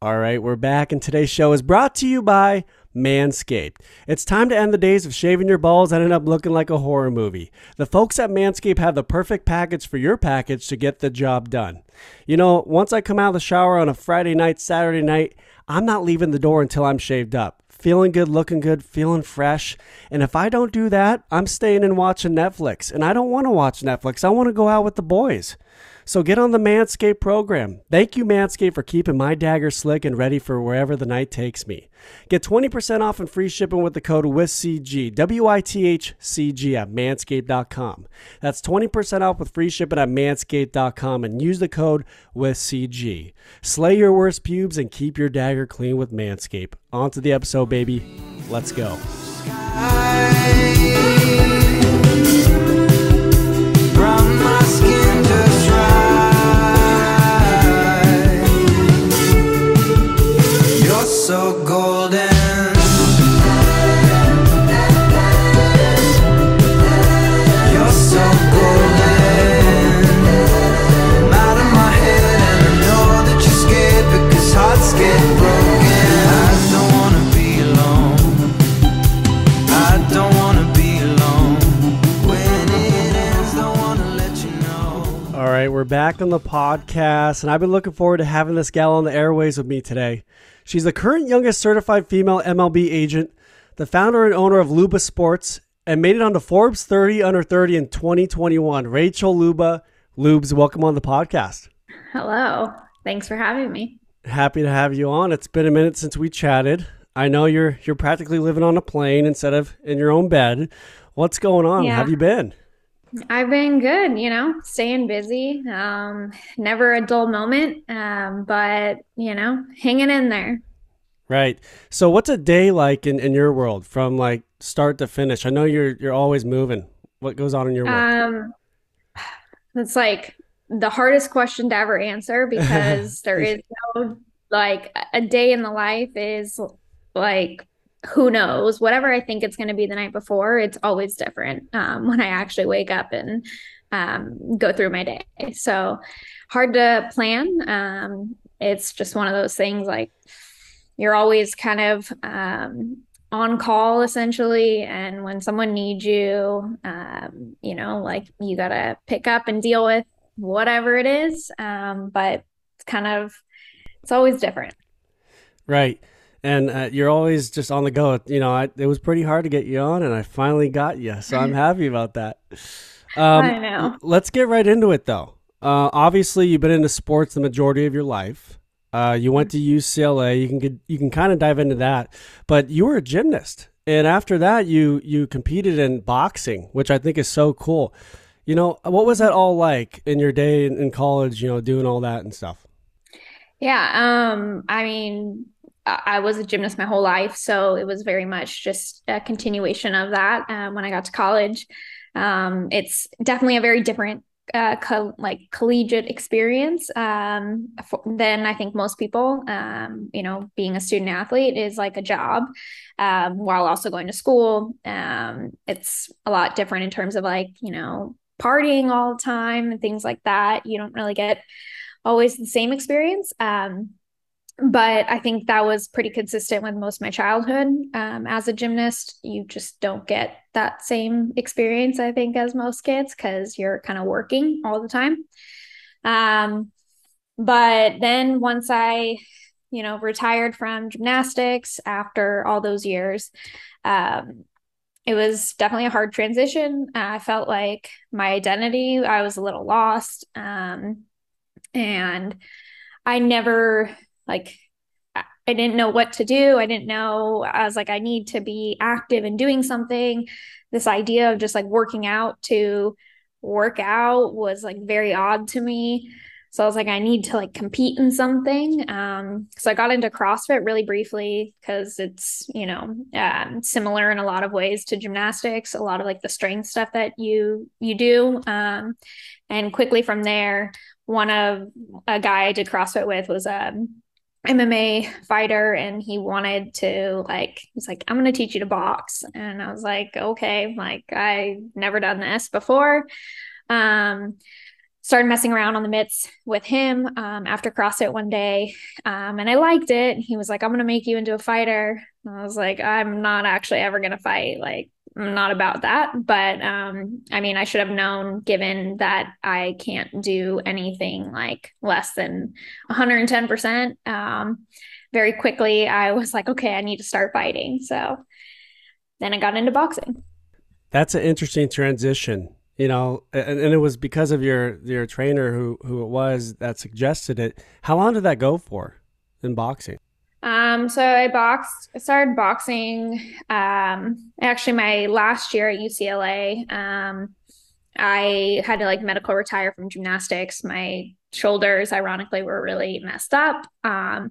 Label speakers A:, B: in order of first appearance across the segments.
A: All right, we're back, and today's show is brought to you by Manscaped. It's time to end the days of shaving your balls and end up looking like a horror movie. The folks at Manscaped have the perfect package for your package to get the job done. You know, once I come out of the shower on a Friday night, Saturday night, I'm not leaving the door until I'm shaved up. Feeling good, looking good, feeling fresh. And if I don't do that, I'm staying and watching Netflix. And I don't want to watch Netflix. I want to go out with the boys. So get on the Manscaped program. Thank you, Manscaped, for keeping my dagger slick and ready for wherever the night takes me. Get 20% off and free shipping with the code WITHCG, W-I-T-H-C-G at manscaped.com. That's 20% off with free shipping at manscaped.com and use the code WITHCG. Slay your worst pubes and keep your dagger clean with Manscaped. On to the episode, baby. Let's go.
B: From so golden. You're so golden. I'm out of my head and I know that you're scared because hearts get broken. I don't wanna be alone. I don't wanna be alone. When it ends, don't wanna let you know.
A: All right, we're back on the podcast, and I've been looking forward to having this gal on the airways with me today. She's the current youngest certified female MLB agent, the founder and owner of Luba Sports, and made it onto Forbes 30 Under 30 in 2021. Rachel Luba. Lubes, welcome on the podcast.
C: Hello. Thanks for having me.
A: Happy to have you on. It's been a minute since we chatted. I know you're you're practically living on a plane instead of in your own bed. What's going on?
C: Yeah.
A: How have you been?
C: I've been good, you know, staying busy. Um, never a dull moment, um, but you know, hanging in there.
A: Right. So what's a day like in, in your world from like start to finish? I know you're you're always moving. What goes on in your world?
C: Um, it's like the hardest question to ever answer because there is no like a day in the life is like who knows whatever I think it's going to be the night before. It's always different um, when I actually wake up and um, go through my day. So hard to plan. Um, it's just one of those things like you're always kind of um, on call essentially and when someone needs you um, you know like you gotta pick up and deal with whatever it is um, but it's kind of it's always different
A: Right. And uh, you're always just on the go. You know, I, it was pretty hard to get you on, and I finally got you. So I'm happy about that. Um,
C: I know.
A: Let's get right into it, though. Uh, obviously, you've been into sports the majority of your life. Uh, you went to UCLA. You can get, you can kind of dive into that, but you were a gymnast, and after that, you you competed in boxing, which I think is so cool. You know, what was that all like in your day in, in college? You know, doing all that and stuff.
C: yeah um i mean I was a gymnast my whole life, so it was very much just a continuation of that um, when I got to college. Um, it's definitely a very different uh, co- like collegiate experience um, than I think most people. Um, you know, being a student athlete is like a job um, while also going to school. Um, it's a lot different in terms of like you know partying all the time and things like that. You don't really get always the same experience. Um, but I think that was pretty consistent with most of my childhood. Um, as a gymnast, you just don't get that same experience, I think, as most kids because you're kind of working all the time. Um, but then once I, you know, retired from gymnastics after all those years, um, it was definitely a hard transition. I felt like my identity, I was a little lost. Um, and I never like I didn't know what to do. I didn't know. I was like, I need to be active and doing something. This idea of just like working out to work out was like very odd to me. So I was like, I need to like compete in something. Um, so I got into CrossFit really briefly because it's, you know, um, similar in a lot of ways to gymnastics, a lot of like the strength stuff that you you do. Um, and quickly from there, one of a guy I did CrossFit with was um MMA fighter and he wanted to like he's like I'm going to teach you to box and I was like okay like I never done this before um started messing around on the mitts with him um, after CrossFit one day. Um, and I liked it. He was like, I'm going to make you into a fighter. And I was like, I'm not actually ever going to fight. Like, I'm not about that. But um, I mean, I should have known given that I can't do anything like less than 110%. Um, very quickly, I was like, okay, I need to start fighting. So then I got into boxing.
A: That's an interesting transition you know, and, and it was because of your your trainer who who it was that suggested it. How long did that go for in boxing?
C: Um, so I boxed, I started boxing, um, actually my last year at UCLA. Um, I had to like medical retire from gymnastics. My shoulders, ironically, were really messed up. Um,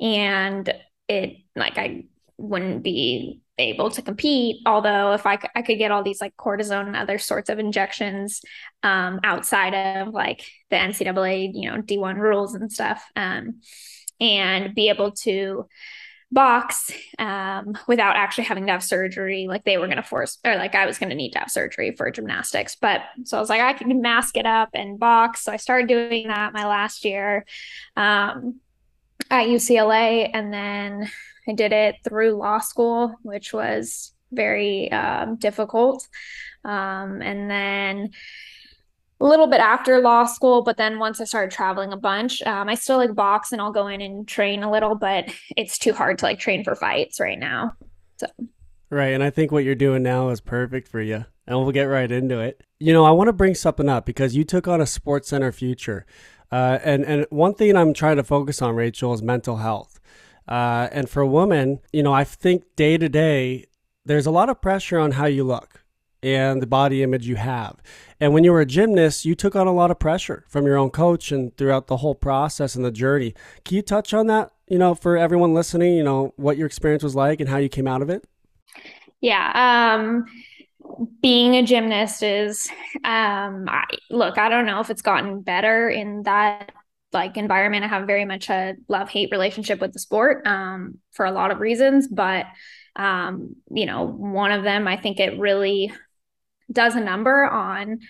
C: and it like I wouldn't be able to compete. Although if I, I could get all these like cortisone and other sorts of injections um, outside of like the NCAA, you know, D1 rules and stuff, um, and be able to box um, without actually having to have surgery. Like they were going to force, or like I was going to need to have surgery for gymnastics. But so I was like, I can mask it up and box. So I started doing that my last year um, at UCLA. And then I did it through law school, which was very um, difficult. Um, and then a little bit after law school, but then once I started traveling a bunch, um, I still like box and I'll go in and train a little, but it's too hard to like train for fights right now. So,
A: right. And I think what you're doing now is perfect for you. And we'll get right into it. You know, I want to bring something up because you took on a Sports Center future. Uh, and, and one thing I'm trying to focus on, Rachel, is mental health. Uh, and for a woman, you know, I think day to day, there's a lot of pressure on how you look and the body image you have. And when you were a gymnast, you took on a lot of pressure from your own coach and throughout the whole process and the journey. Can you touch on that, you know, for everyone listening, you know, what your experience was like and how you came out of it?
C: Yeah. Um, being a gymnast is um I, look i don't know if it's gotten better in that like environment. I have very much a love hate relationship with the sport um, for a lot of reasons, but um, you know, one of them, I think it really does a number on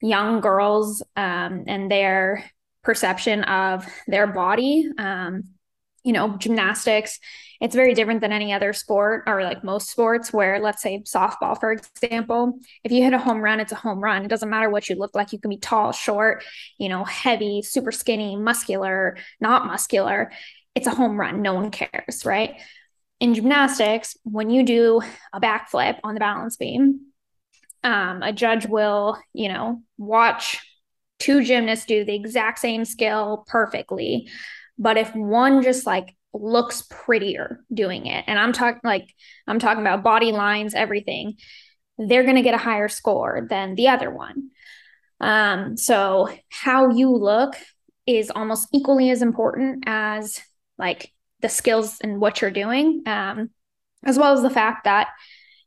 C: young girls um, and their perception of their body. Um, you know, gymnastics it's very different than any other sport or like most sports where let's say softball for example if you hit a home run it's a home run. It doesn't matter what you look like. You can be tall short you know heavy super skinny muscular not muscular. It's a home run. No one cares right? In gymnastics when you do a backflip on the balance beam um, a judge will you know watch two gymnasts do the exact same skill perfectly. But if one just like looks prettier doing it and i'm talking like i'm talking about body lines everything they're going to get a higher score than the other one. Um, so how you look is almost equally as important as like the skills and what you're doing um, as well as the fact that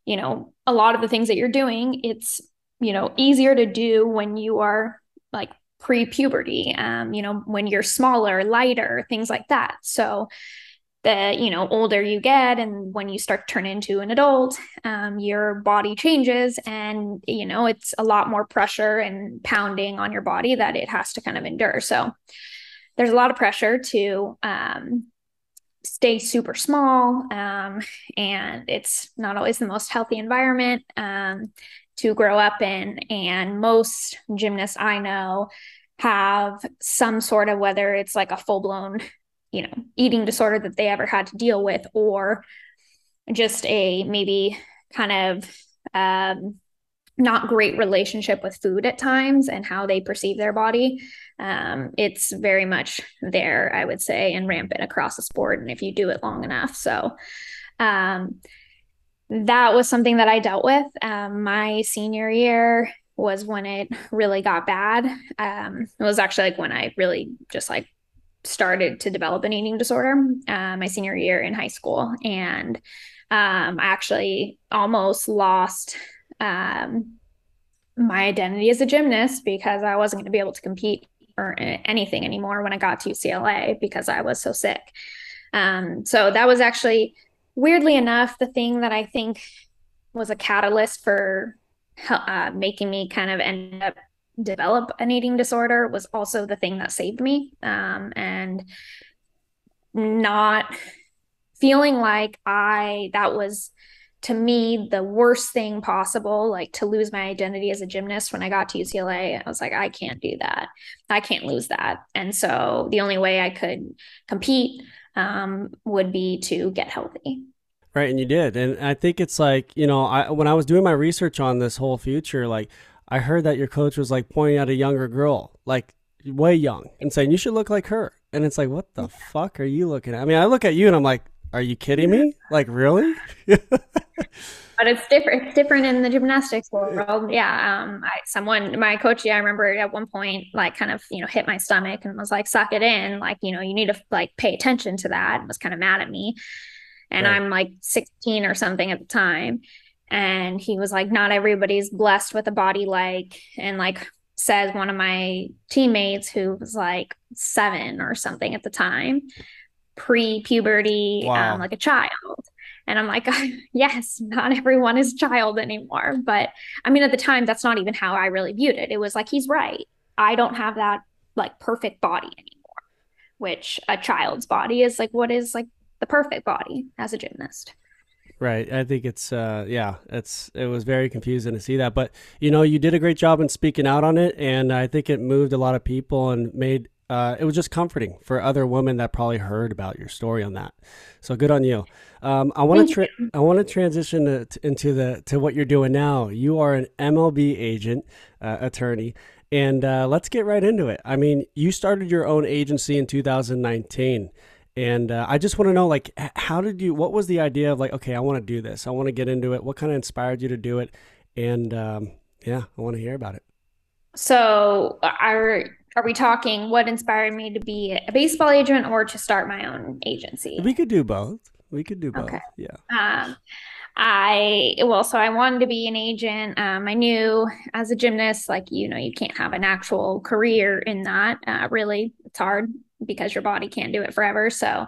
C: you know a lot of the things that you're doing it's you know easier to do when you are like pre-puberty um, you know when you're smaller lighter things like that. So the you know older you get and when you start to turn into an adult um, your body changes and you know it's a lot more pressure and pounding on your body that it has to kind of endure. So there's a lot of pressure to um, stay super small um, and it's not always the most healthy environment um, to grow up in. And most gymnasts I know have some sort of, whether it's like a full blown, you know, eating disorder that they ever had to deal with, or just a maybe kind of um, not great relationship with food at times and how they perceive their body. Um, it's very much there, I would say, and rampant across the sport. And if you do it long enough, so um, that was something that I dealt with. Um, my senior year was when it really got bad. Um, it was actually like when I really just like started to develop an eating disorder uh, my senior year in high school. And um, I actually almost lost um, my identity as a gymnast because I wasn't going to be able to compete or anything anymore when I got to UCLA because I was so sick. Um, so that was actually weirdly enough, the thing that I think was a catalyst for uh, making me kind of end up develop an eating disorder was also the thing that saved me. Um, and not feeling like I, that was to me the worst thing possible, like to lose my identity as a gymnast when I got to UCLA. I was like, I can't do that. I can't lose that. And so the only way I could compete um, would be to get healthy.
A: Right, and you did, and I think it's like you know, I when I was doing my research on this whole future, like I heard that your coach was like pointing at a younger girl, like way young, and saying you should look like her, and it's like, what the fuck are you looking at? I mean, I look at you and I'm like, are you kidding me? Like, really?
C: but it's different. It's different in the gymnastics world. Yeah. Um. I, someone, my coach, yeah, I remember at one point, like, kind of, you know, hit my stomach and was like, "Suck it in." Like, you know, you need to like pay attention to that. And was kind of mad at me and right. I'm like 16 or something at the time. And he was like, not everybody's blessed with a body like, and like says one of my teammates who was like seven or something at the time, pre puberty, wow. um, like a child. And I'm like, yes, not everyone is child anymore. But I mean, at the time, that's not even how I really viewed it. It was like, he's right. I don't have that like perfect body anymore, which a child's body is like what is like the perfect body as a gymnast.
A: Right. I think it's uh yeah, it's it was very confusing to see that. But you know, you did a great job in speaking out on it and I think it moved a lot of people and made uh it was just comforting for other women that probably heard about your story on that. So good on you. Um I want to tra- I want to transition to, to, into the to what you're doing now. You are an MLB agent, uh, attorney. And uh, let's get right into it. I mean, you started your own agency in 2019 and uh, I just want to know, like, how did you? What was the idea of like, okay, I want to do this. I want to get into it. What kind of inspired you to do it? And um, yeah, I want to hear about it.
C: So, are are we talking? What inspired me to be a baseball agent or to start my own agency?
A: We could do both. We could do both. Okay. Yeah.
C: Um, I well, so I wanted to be an agent. Um, I knew as a gymnast, like you know, you can't have an actual career in that. Uh, really, it's hard because your body can't do it forever. So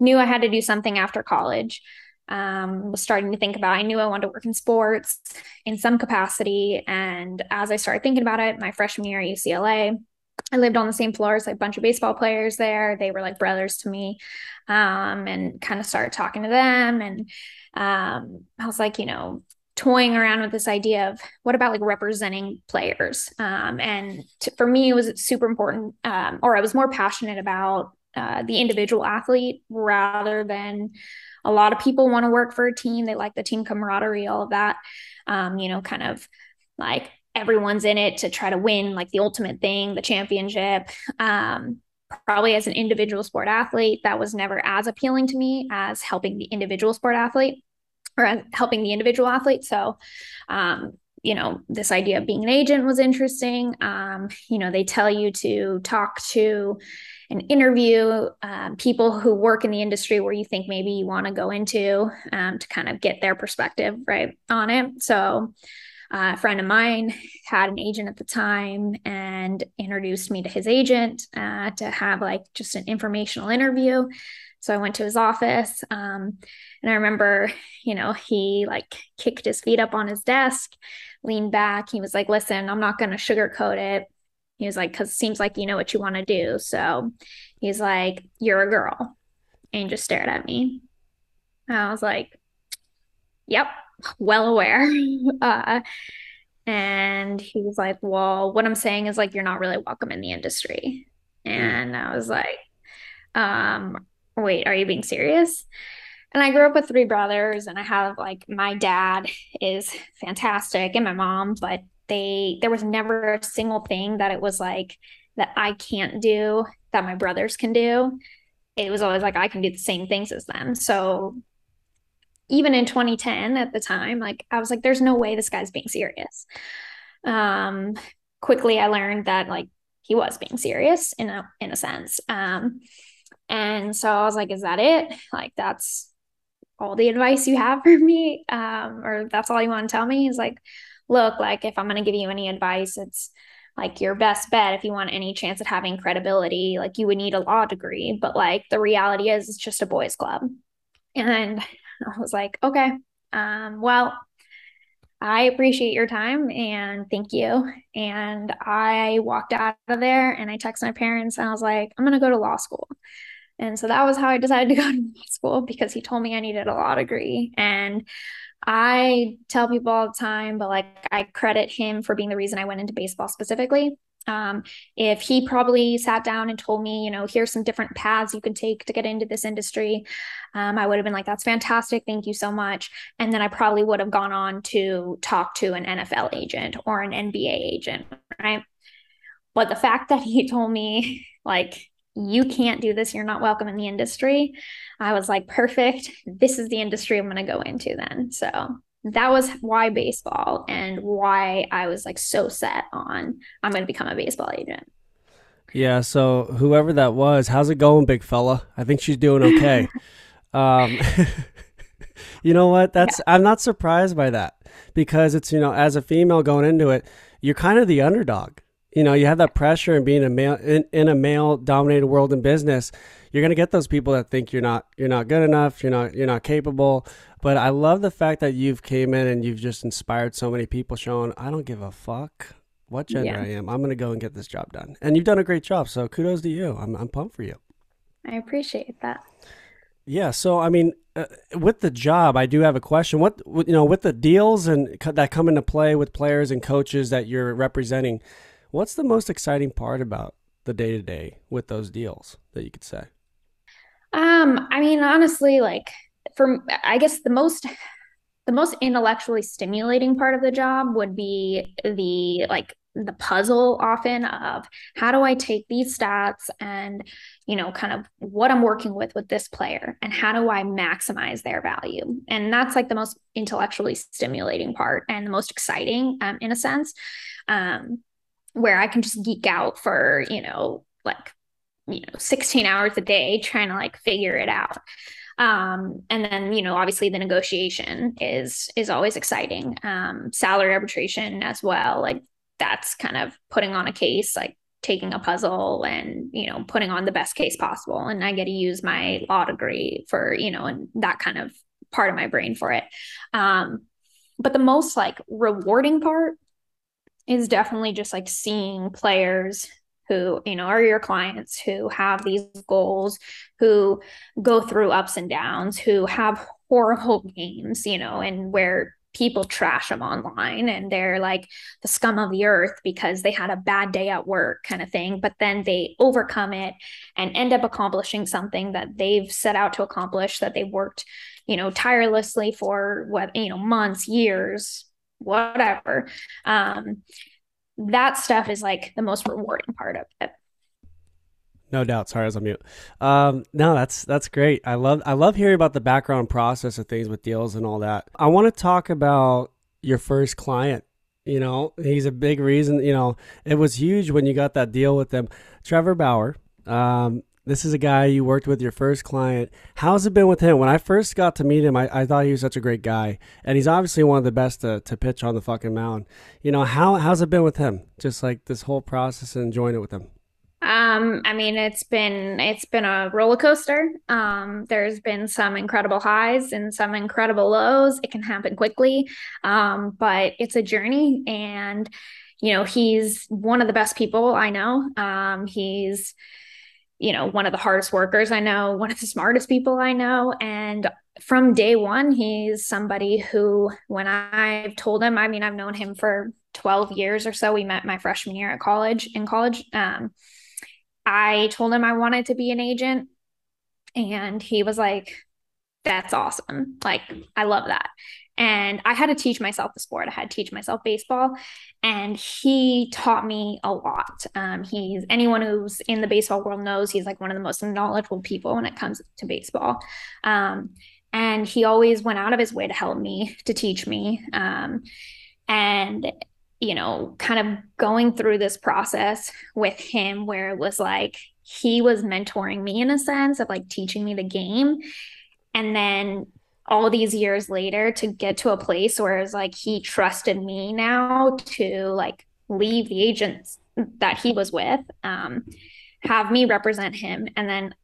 C: knew I had to do something after college. Um, was starting to think about I knew I wanted to work in sports in some capacity. And as I started thinking about it, my freshman year at UCLA, I lived on the same floor as like a bunch of baseball players there. They were like brothers to me. Um, and kind of started talking to them. And um, I was like, you know, toying around with this idea of what about like representing players um, and to, for me it was super important um, or i was more passionate about uh, the individual athlete rather than a lot of people want to work for a team they like the team camaraderie all of that um, you know kind of like everyone's in it to try to win like the ultimate thing the championship um, probably as an individual sport athlete that was never as appealing to me as helping the individual sport athlete or helping the individual athlete. So, um, you know, this idea of being an agent was interesting. Um, you know, they tell you to talk to and interview um, people who work in the industry where you think maybe you want to go into um, to kind of get their perspective right on it. So, uh, a friend of mine had an agent at the time and introduced me to his agent uh, to have like just an informational interview. So I went to his office. Um, and I remember, you know, he like kicked his feet up on his desk, leaned back. He was like, listen, I'm not going to sugarcoat it. He was like, because it seems like you know what you want to do. So he's like, you're a girl. And just stared at me. I was like, yep, well aware. Uh, and he was like, well, what I'm saying is like, you're not really welcome in the industry. Hmm. And I was like, um, wait, are you being serious? And I grew up with three brothers, and I have like my dad is fantastic and my mom, but they, there was never a single thing that it was like that I can't do that my brothers can do. It was always like I can do the same things as them. So even in 2010 at the time, like I was like, there's no way this guy's being serious. Um, quickly I learned that like he was being serious in a in a sense. Um, and so I was like, is that it? Like, that's all the advice you have for me? Um, or that's all you want to tell me? Is like, look, like, if I'm going to give you any advice, it's like your best bet if you want any chance at having credibility. Like, you would need a law degree, but like, the reality is, it's just a boys' club. And I was like, okay, um, well, I appreciate your time and thank you. And I walked out of there and I texted my parents and I was like, I'm going to go to law school. And so that was how I decided to go to law school because he told me I needed a law degree. And I tell people all the time, but like I credit him for being the reason I went into baseball specifically. Um, if he probably sat down and told me, you know, here's some different paths you can take to get into this industry, um, I would have been like, that's fantastic. Thank you so much. And then I probably would have gone on to talk to an NFL agent or an NBA agent, right? But the fact that he told me, like, you can't do this, you're not welcome in the industry, I was like, perfect. This is the industry I'm going to go into then. So that was why baseball and why I was like so set on I'm going to become a baseball agent.
A: Yeah. So whoever that was, how's it going, big fella? I think she's doing okay. um, you know what? That's yeah. I'm not surprised by that because it's you know as a female going into it, you're kind of the underdog. You know, you have that pressure and being a male in, in a male dominated world in business. You're gonna get those people that think you're not you're not good enough. You're not you're not capable. But I love the fact that you've came in and you've just inspired so many people, showing I don't give a fuck what gender yeah. I am. I'm gonna go and get this job done, and you've done a great job. So kudos to you. I'm I'm pumped for you.
C: I appreciate that.
A: Yeah. So I mean, uh, with the job, I do have a question. What you know, with the deals and that come into play with players and coaches that you're representing, what's the most exciting part about the day to day with those deals that you could say?
C: Um, I mean, honestly, like for I guess the most the most intellectually stimulating part of the job would be the like the puzzle often of how do I take these stats and you know kind of what I'm working with with this player and how do I maximize their value? And that's like the most intellectually stimulating part and the most exciting um, in a sense um, where I can just geek out for you know like you know 16 hours a day trying to like figure it out um, and then you know obviously the negotiation is is always exciting. Um, salary arbitration as well like that's kind of putting on a case like taking a puzzle and you know putting on the best case possible. And i get to use my law degree for you know and that kind of part of my brain for it. Um, but the most like rewarding part is definitely just like seeing players who you know are your clients who have these goals who go through ups and downs who have horrible games you know and where people trash them online and they're like the scum of the earth because they had a bad day at work kind of thing but then they overcome it and end up accomplishing something that they've set out to accomplish that they worked you know tirelessly for what you know months years whatever. Um that stuff is like the most rewarding part of it.
A: No doubt. Sorry, I was on mute. Um, no, that's that's great. I love I love hearing about the background process of things with deals and all that. I want to talk about your first client. You know, he's a big reason. You know, it was huge when you got that deal with them. Trevor Bauer. Um, this is a guy you worked with your first client. How's it been with him? When I first got to meet him, I, I thought he was such a great guy. And he's obviously one of the best to, to pitch on the fucking mound. You know, how how's it been with him? Just like this whole process and enjoying it with him.
C: Um, I mean, it's been it's been a roller coaster. Um, there's been some incredible highs and some incredible lows. It can happen quickly, um, but it's a journey. And you know, he's one of the best people I know. Um, he's you know, one of the hardest workers I know, one of the smartest people I know. And from day one, he's somebody who, when I've told him, I mean, I've known him for 12 years or so. We met my freshman year at college, in college. Um, I told him I wanted to be an agent. And he was like, that's awesome. Like, I love that. And I had to teach myself the sport. I had to teach myself baseball. And he taught me a lot. Um, he's anyone who's in the baseball world knows he's like one of the most knowledgeable people when it comes to baseball. Um, and he always went out of his way to help me, to teach me. Um, and you know, kind of going through this process with him where it was like he was mentoring me in a sense of like teaching me the game. And then all these years later to get to a place where it's like he trusted me now to like leave the agents that he was with um have me represent him and then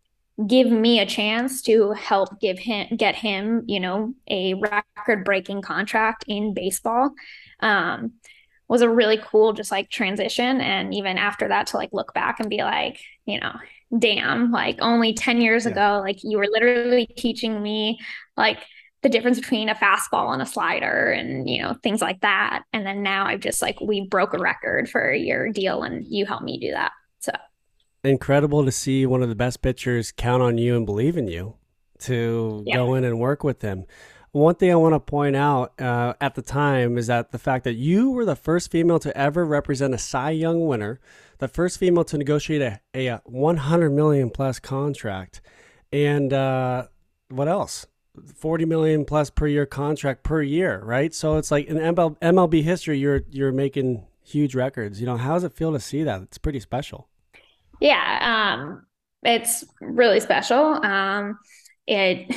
C: give me a chance to help give him get him you know a record breaking contract in baseball um, was a really cool just like transition and even after that to like look back and be like you know damn like only 10 years yeah. ago like you were literally teaching me like the difference between a fastball and a slider and you know things like that. And then now i've just like we broke a record for your deal and you helped me do that. So.
A: Incredible to see one of the best pitchers count on you and believe in you to yeah. go in and work with them. One thing I want to point out uh, at the time is that the fact that you were the first female to ever represent a Cy Young winner, the first female to negotiate a, a 100 million plus contract, and uh, what else? 40 million plus per year contract per year, right? So it's like in MLB history, you're you're making huge records. You know, how does it feel to see that? It's pretty special.
C: Yeah, um, it's really special. Um, it,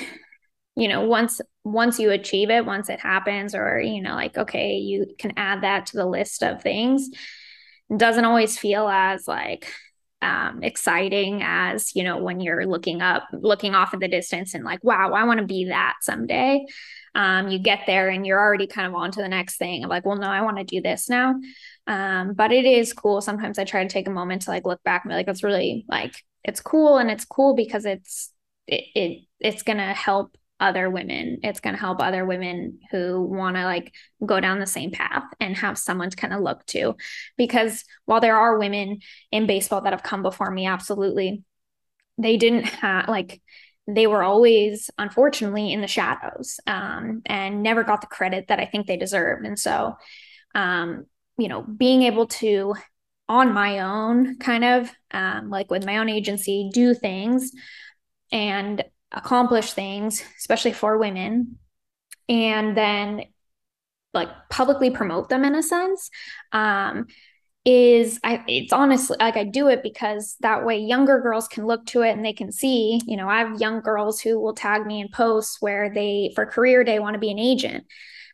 C: you know, once once you achieve it, once it happens, or you know, like okay, you can add that to the list of things. It doesn't always feel as like um, exciting as you know when you're looking up looking off in the distance and like wow i want to be that someday. Um, you get there and you're already kind of on to the next thing like well no i want to do this now. Um, but it is cool. Sometimes i try to take a moment to like look back and be like that's really like it's cool and it's cool because it's it, it it's gonna help other women. It's going to help other women who want to like go down the same path and have someone to kind of look to. Because while there are women in baseball that have come before me, absolutely, they didn't have like, they were always unfortunately in the shadows um, and never got the credit that I think they deserved. And so, um, you know, being able to on my own kind of um, like with my own agency do things and accomplish things, especially for women, and then like publicly promote them in a sense. Um, is I it's honestly like I do it because that way younger girls can look to it and they can see, you know, I have young girls who will tag me in posts where they for career day want to be an agent.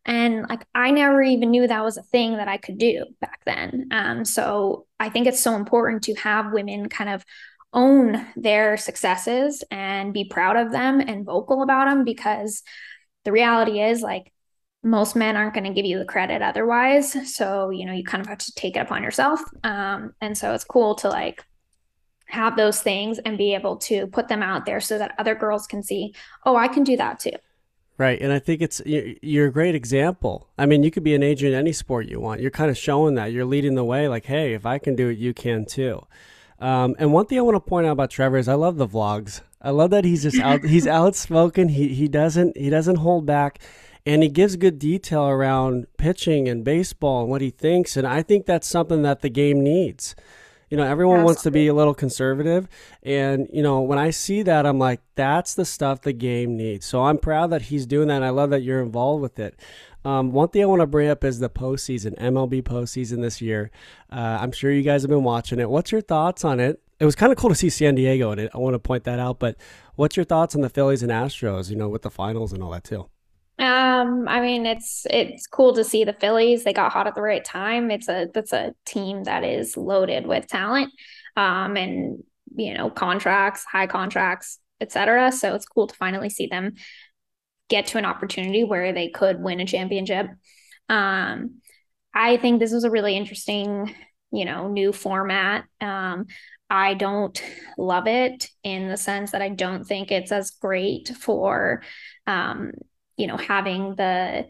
C: And like I never even knew that was a thing that I could do back then. Um, so I think it's so important to have women kind of own their successes and be proud of them and vocal about them because the reality is like most men aren't going to give you the credit otherwise. So you know you kind of have to take it upon yourself. Um, and so it's cool to like have those things and be able to put them out there so that other girls can see oh i can do that too.
A: Right and i think it's you're a great example. I mean you could be an agent in any sport you want. You're kind of showing that. You're leading the way like hey if i can do it you can too um, and one thing I want to point out about Trevor is I love the vlogs. I love that he's just out. he's outspoken. He he doesn't he doesn't hold back, and he gives good detail around pitching and baseball and what he thinks. And I think that's something that the game needs. You know, everyone Absolutely. wants to be a little conservative, and you know when I see that, I'm like, that's the stuff the game needs. So I'm proud that he's doing that. And I love that you're involved with it. Um, one thing I want to bring up is the postseason, MLB postseason this year. Uh, I'm sure you guys have been watching it. What's your thoughts on it? It was kind of cool to see San Diego in it. I want to point that out. But what's your thoughts on the Phillies and Astros? You know, with the finals and all that too.
C: Um, I mean, it's it's cool to see the Phillies. They got hot at the right time. It's a that's a team that is loaded with talent, um, and you know, contracts, high contracts, etc. So it's cool to finally see them get to an opportunity where they could win a championship. Um, I think this was a really interesting, you know, new format. Um, I don't love it in the sense that I don't think it's as great for, um, you know, having the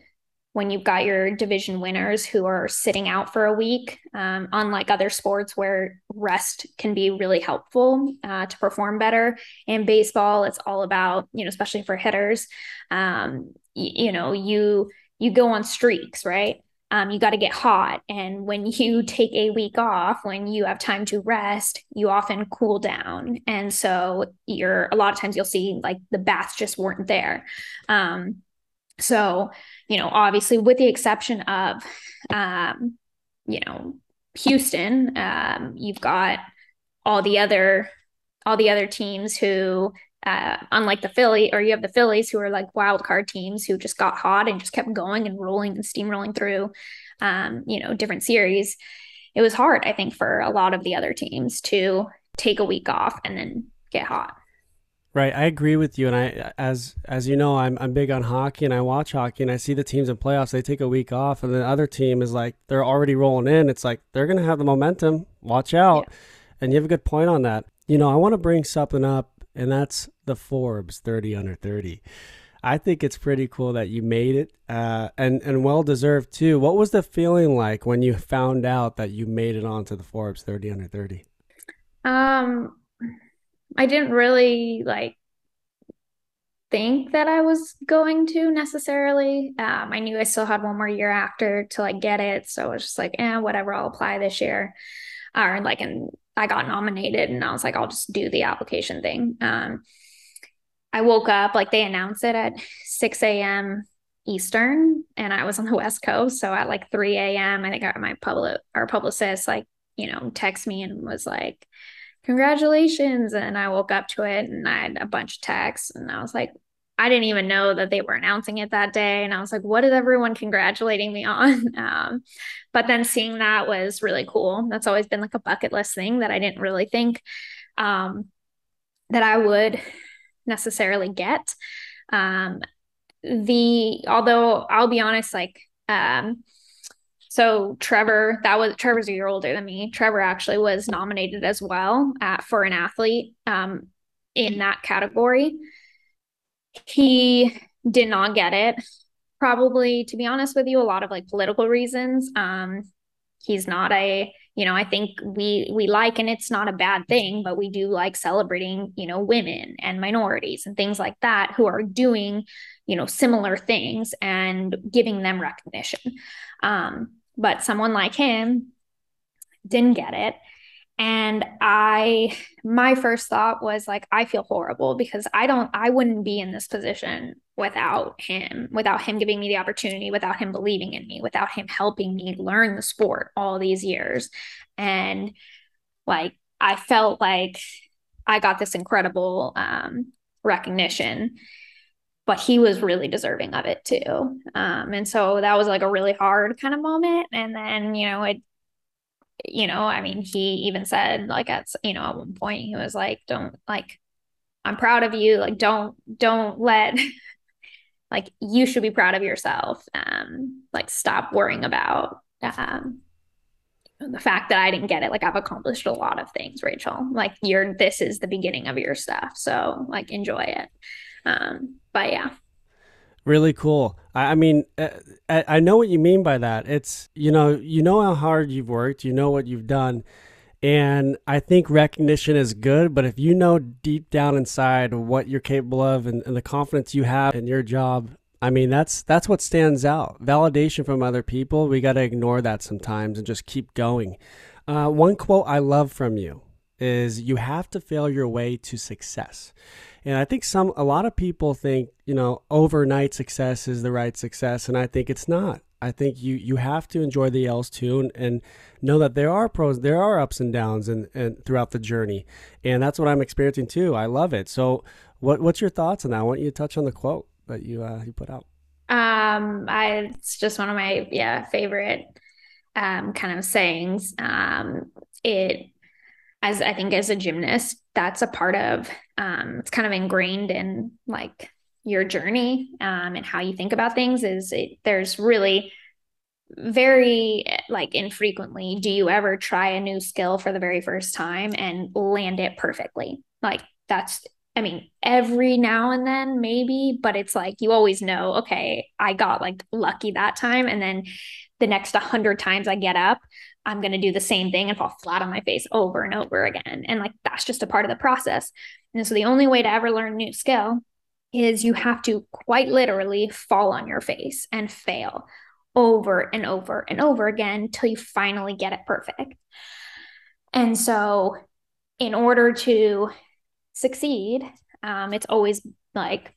C: when you've got your division winners who are sitting out for a week, um, unlike other sports where rest can be really helpful uh, to perform better. In baseball, it's all about, you know, especially for hitters, um, y- you know, you you go on streaks, right? Um, you got to get hot. And when you take a week off, when you have time to rest, you often cool down. And so you're a lot of times you'll see like the bats just weren't there. Um, so, you know, obviously, with the exception of, um, you know, Houston, um, you've got all the other all the other teams who uh, unlike the Philly, or you have the Phillies who are like wild card teams who just got hot and just kept going and rolling and steamrolling through, um, you know, different series. It was hard, I think, for a lot of the other teams to take a week off and then get hot.
A: Right, I agree with you, and I, as as you know, I'm I'm big on hockey, and I watch hockey, and I see the teams in playoffs. They take a week off, and the other team is like they're already rolling in. It's like they're gonna have the momentum. Watch out, yeah. and you have a good point on that. You know, I want to bring something up, and that's the Forbes 30 under 30. I think it's pretty cool that you made it, uh, and and well deserved too. What was the feeling like when you found out that you made it onto the Forbes 30 under 30?
C: Um, I didn't really like think that I was going to necessarily. Um, I knew I still had one more year after to like get it, so I was just like, eh, whatever, I'll apply this year. Or like, and I got nominated, and I was like, I'll just do the application thing. Um, I woke up like they announced it at 6 a.m. Eastern, and I was on the West Coast. So at like 3 a.m., I think my public our publicist like you know text me and was like, "Congratulations!" And I woke up to it, and I had a bunch of texts, and I was like, I didn't even know that they were announcing it that day, and I was like, "What is everyone congratulating me on?" Um, but then seeing that was really cool. That's always been like a bucket list thing that I didn't really think um, that I would necessarily get. Um, the although I'll be honest, like um, so Trevor, that was Trevor's a year older than me. Trevor actually was nominated as well uh, for an athlete um, in that category. He did not get it. Probably, to be honest with you, a lot of like political reasons. Um, he's not a you know i think we we like and it's not a bad thing but we do like celebrating you know women and minorities and things like that who are doing you know similar things and giving them recognition um but someone like him didn't get it. And i my first thought was like i feel horrible because i don't i wouldn't be in this position without him without him giving me the opportunity without him believing in me without him helping me learn the sport all these years. And like i felt like i got this incredible um, recognition but he was really deserving of it too um, and so that was like a really hard kind of moment and then you know it you know, I mean, he even said like at you know at one point he was like, "Don't like, I'm proud of you. Like, don't don't let." like you should be proud of yourself um like stop worrying about um the fact that I didn't get it, like I've accomplished a lot of things, Rachel. Like you're this is the beginning of your stuff. So like enjoy it. Um, but yeah.
A: Really cool. I, mean, uh, I know what you mean by that. It's you know, you know how hard you've worked, you know what you've done, and I think recognition is good. But if you know deep down inside what you're capable of and, and the confidence you have in your job, I mean, that's that's what stands out. Validation from other people, we got to ignore that sometimes and just keep going. Uh, one quote I love from you is, "You have to fail your way to success." And I think some a lot of people think, you know, overnight success is the right success and I think it's not. I think you you have to enjoy the L's too and, and know that there are pros, there are ups and downs and, and throughout the journey. And that's what I'm experiencing too. I love it. So what what's your thoughts on that? I want you to touch on the quote that you uh, you put out.
C: Um I it's just one of my yeah favorite um kind of sayings. Um it as I think as a gymnast, that's a part of um, it's kind of ingrained in like your journey um, and how you think about things. Is it, there's really very like infrequently do you ever try a new skill for the very first time and land it perfectly. Like that's I mean, every now and then maybe, but it's like you always know, okay, I got like lucky that time. And then the next 100 times I get up, I'm going to do the same thing and fall flat on my face over and over again. And like that's just a part of the process. And so the only way to ever learn a new skill is you have to quite literally fall on your face and fail over and over and over again until you finally get it perfect. And so, in order to succeed, um, it's always like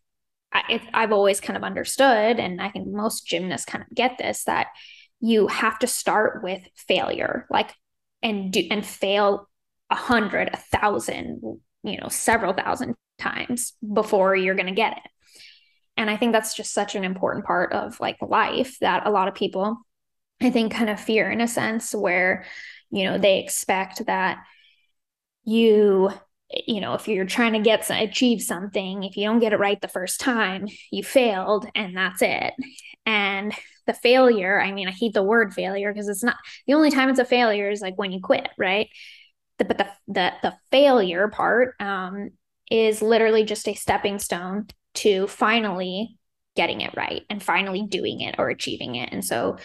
C: I, I've always kind of understood, and I think most gymnasts kind of get this that you have to start with failure, like and do and fail a hundred, a thousand, you know, several thousand times before you're going to get it. And I think that's just such an important part of like life that a lot of people, I think, kind of fear in a sense where, you know, they expect that you you know, if you're trying to get achieve something, if you don't get it right the first time, you failed and that's it. And the failure, I mean, I hate the word failure because it's not the only time it's a failure is like when you quit, right? The, but the the the failure part um, is literally just a stepping stone to finally getting it right and finally doing it or achieving it. And so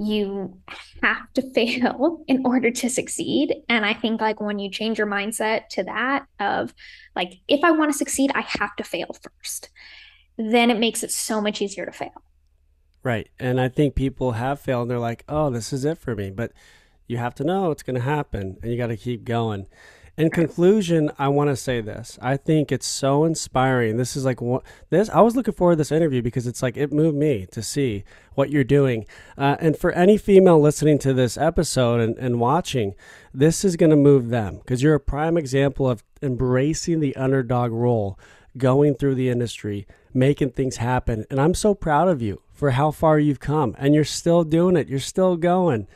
C: you have to fail in order to succeed. And I think like when you change your mindset to that of like, if I want to succeed, I have to fail first, then it makes it so much easier to fail.
A: Right. And I think people have failed and they're like, oh, this is it for me. But you have to know it's going to happen and you got to keep going. In conclusion, I want to say this. I think it's so inspiring. This is like what this. I was looking forward to this interview because it's like it moved me to see what you're doing. Uh, and for any female listening to this episode and, and watching, this is going to move them because you're a prime example of embracing the underdog role, going through the industry, making things happen. And I'm so proud of you for how far you've come, and you're still doing it. You're still going.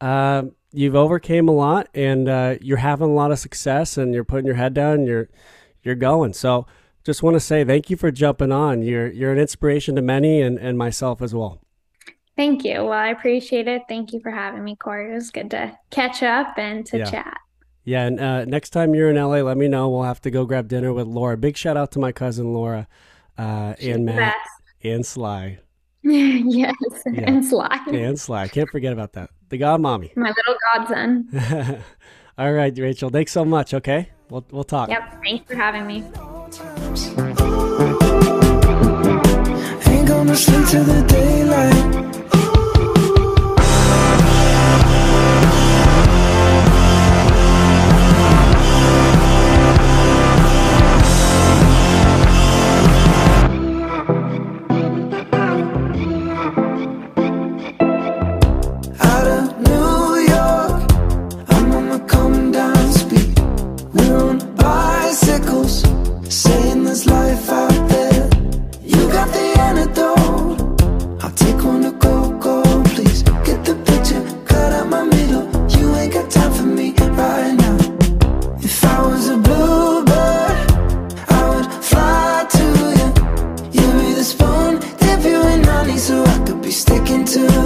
A: Uh, you've overcame a lot and uh, you're having a lot of success and you're putting your head down you're you're going. So just want to say thank you for jumping on. You're you're an inspiration to many and, and myself as well.
C: Thank you. Well i appreciate it. Thank you for having me corey. It was good to catch up and to
A: yeah.
C: chat.
A: Yeah and uh, next time you're in la let me know. We'll have to go grab dinner with laura. Big shout out to my cousin laura uh, and matt and sly.
C: Yes yeah. and sly.
A: And sly. Can't forget about that the god mommy.
C: My little godson.
A: All right, Rachel. Thanks so much. Okay, we'll we'll talk.
C: Yep. Thanks for having me.
B: Ain't gonna sleep till the daylight. So I was a blue bird I would fly to you. You if you and I could be sticking to